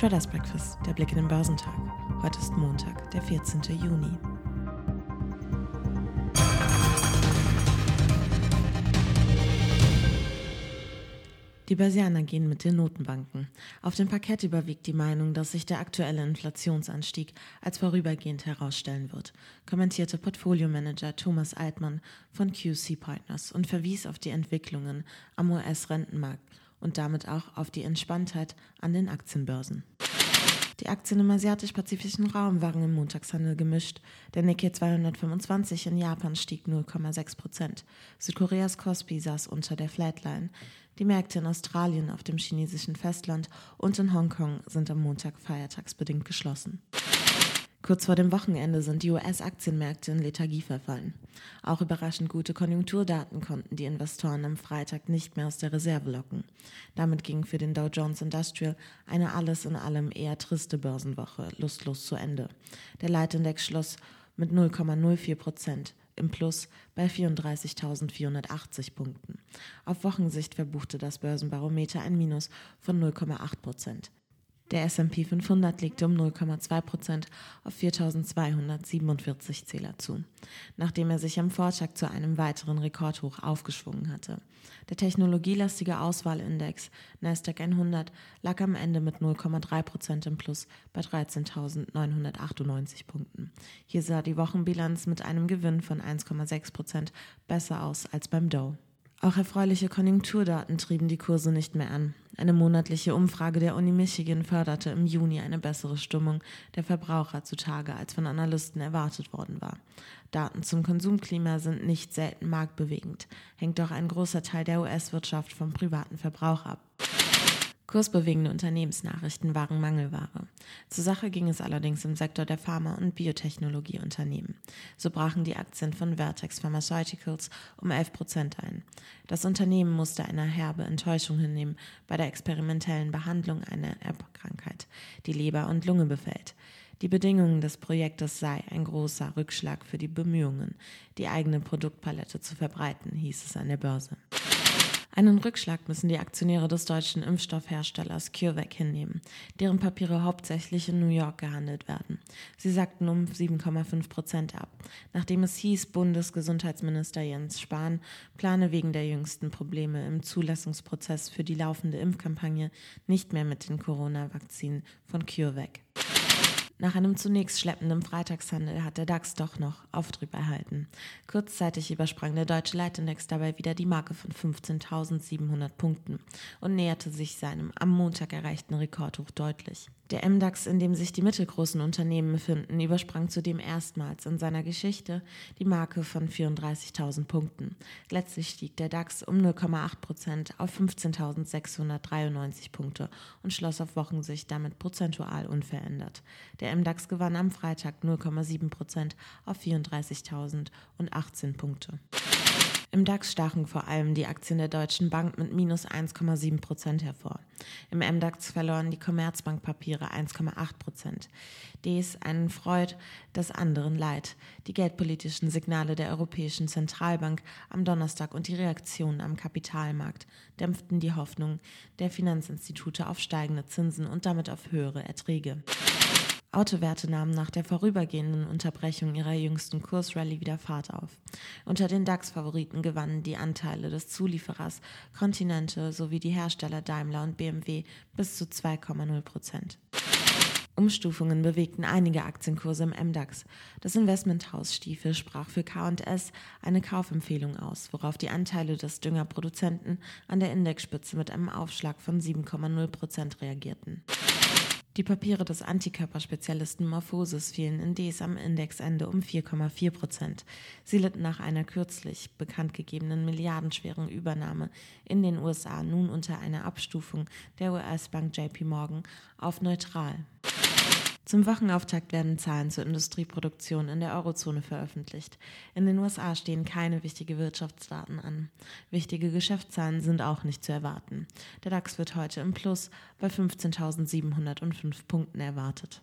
Traders Breakfast, der Blick in den Börsentag. Heute ist Montag, der 14. Juni. Die Börsianer gehen mit den Notenbanken. Auf dem Parkett überwiegt die Meinung, dass sich der aktuelle Inflationsanstieg als vorübergehend herausstellen wird, kommentierte Portfoliomanager Thomas Altmann von QC Partners und verwies auf die Entwicklungen am US-Rentenmarkt und damit auch auf die Entspanntheit an den Aktienbörsen. Die Aktien im asiatisch-pazifischen Raum waren im Montagshandel gemischt. Der Nikkei 225 in Japan stieg 0,6 Prozent. Südkoreas Kospi saß unter der Flatline. Die Märkte in Australien, auf dem chinesischen Festland und in Hongkong sind am Montag feiertagsbedingt geschlossen. Kurz vor dem Wochenende sind die US-Aktienmärkte in Lethargie verfallen. Auch überraschend gute Konjunkturdaten konnten die Investoren am Freitag nicht mehr aus der Reserve locken. Damit ging für den Dow Jones Industrial eine alles in allem eher triste Börsenwoche lustlos zu Ende. Der Leitindex schloss mit 0,04 Prozent im Plus bei 34.480 Punkten. Auf Wochensicht verbuchte das Börsenbarometer ein Minus von 0,8 Prozent. Der S&P 500 legte um 0,2 Prozent auf 4.247 Zähler zu, nachdem er sich am Vortag zu einem weiteren Rekordhoch aufgeschwungen hatte. Der technologielastige Auswahlindex Nasdaq 100 lag am Ende mit 0,3 Prozent im Plus bei 13.998 Punkten. Hier sah die Wochenbilanz mit einem Gewinn von 1,6 Prozent besser aus als beim Dow. Auch erfreuliche Konjunkturdaten trieben die Kurse nicht mehr an. Eine monatliche Umfrage der Uni Michigan förderte im Juni eine bessere Stimmung der Verbraucher zutage, als von Analysten erwartet worden war. Daten zum Konsumklima sind nicht selten marktbewegend, hängt doch ein großer Teil der US-Wirtschaft vom privaten Verbrauch ab. Kursbewegende Unternehmensnachrichten waren Mangelware. Zur Sache ging es allerdings im Sektor der Pharma- und Biotechnologieunternehmen. So brachen die Aktien von Vertex Pharmaceuticals um 11 Prozent ein. Das Unternehmen musste eine herbe Enttäuschung hinnehmen bei der experimentellen Behandlung einer Erbkrankheit, die Leber und Lunge befällt. Die Bedingungen des Projektes sei ein großer Rückschlag für die Bemühungen, die eigene Produktpalette zu verbreiten, hieß es an der Börse. Einen Rückschlag müssen die Aktionäre des deutschen Impfstoffherstellers CureVac hinnehmen, deren Papiere hauptsächlich in New York gehandelt werden. Sie sagten um 7,5 Prozent ab, nachdem es hieß, Bundesgesundheitsminister Jens Spahn plane wegen der jüngsten Probleme im Zulassungsprozess für die laufende Impfkampagne nicht mehr mit den Corona-Vakzinen von CureVac. Nach einem zunächst schleppenden Freitagshandel hat der DAX doch noch Auftrieb erhalten. Kurzzeitig übersprang der deutsche Leitindex dabei wieder die Marke von 15.700 Punkten und näherte sich seinem am Montag erreichten Rekordhoch deutlich. Der MDAX, in dem sich die mittelgroßen Unternehmen befinden, übersprang zudem erstmals in seiner Geschichte die Marke von 34.000 Punkten. Letztlich stieg der DAX um 0,8 Prozent auf 15.693 Punkte und schloss auf Wochensicht damit prozentual unverändert. Der MDAX gewann am Freitag 0,7 Prozent auf 34.018 Punkte. Im DAX stachen vor allem die Aktien der Deutschen Bank mit minus 1,7 Prozent hervor. Im MDAX verloren die Commerzbank-Papiere 1,8 Prozent. Dies einen freut, das anderen leid. Die geldpolitischen Signale der Europäischen Zentralbank am Donnerstag und die Reaktionen am Kapitalmarkt dämpften die Hoffnung der Finanzinstitute auf steigende Zinsen und damit auf höhere Erträge. Autowerte nahmen nach der vorübergehenden Unterbrechung ihrer jüngsten Kursrallye wieder Fahrt auf. Unter den DAX-Favoriten gewannen die Anteile des Zulieferers Continente sowie die Hersteller Daimler und BMW bis zu 2,0 Prozent. Umstufungen bewegten einige Aktienkurse im MDAX. Das Investmenthaus Stiefel sprach für K&S eine Kaufempfehlung aus, worauf die Anteile des Düngerproduzenten an der Indexspitze mit einem Aufschlag von 7,0 Prozent reagierten. Die Papiere des Antikörperspezialisten Morphosis fielen indes am Indexende um 4,4 Prozent. Sie litten nach einer kürzlich bekannt gegebenen milliardenschweren Übernahme in den USA nun unter einer Abstufung der US-Bank JP Morgan auf neutral. Zum Wochenauftakt werden Zahlen zur Industrieproduktion in der Eurozone veröffentlicht. In den USA stehen keine wichtigen Wirtschaftsdaten an. Wichtige Geschäftszahlen sind auch nicht zu erwarten. Der DAX wird heute im Plus bei 15.705 Punkten erwartet.